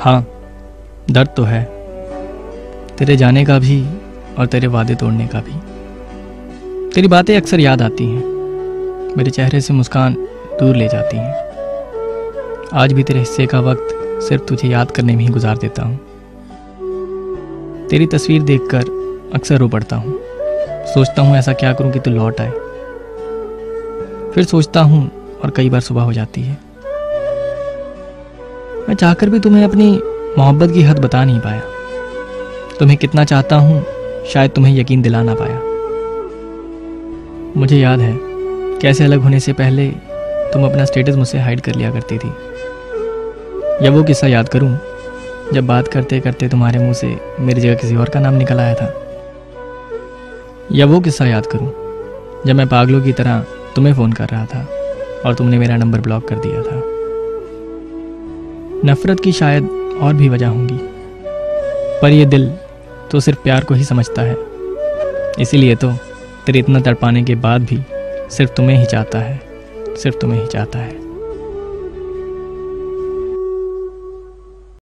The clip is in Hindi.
हाँ दर्द तो है। तेरे जाने का भी और तेरे वादे तोड़ने का भी। तेरी बातें अक्सर याद आती हैं। मेरे चेहरे से मुस्कान दूर ले जाती हैं। आज भी तेरे हिस्से का वक्त सिर्फ़ तुझे याद करने में ही गुजार देता हूँ। तेरी तस्वीर देखकर अक्सर रो पड़ता हूँ। सोचता हूँ ऐसा क्या करूँ कि तू लौट आए। फिर सोचता हूँ और कई बार सुबह हो जाती है। मैं चाहकर भी तुम्हें अपनी मोहब्बत की हद बता नहीं पाया। तुम्हें कितना चाहता हूँ, शायद तुम्हें यकीन दिला ना पाया। मुझे याद है, कैसे अलग होने से पहले तुम अपना स्टेटस मुझसे हाइड कर लिया करती थी। या वो किस्सा याद करूँ, जब बात करते करते तुम्हारे मुँह से मेरी जगह किसी और का नाम निकल आया था। या वो किस्सा याद करूँ, जब मैं पागलों की तरह तुम्हें फ़ोन कर रहा था और तुमने मेरा नंबर ब्लॉक कर दिया था। नफरत की शायद और भी वजह होंगी। पर यह दिल तो सिर्फ़ प्यार को ही समझता है। इसीलिए तो तेरे इतना तड़पाने के बाद भी सिर्फ़ तुम्हें ही चाहता है, सिर्फ़ तुम्हें ही चाहता है।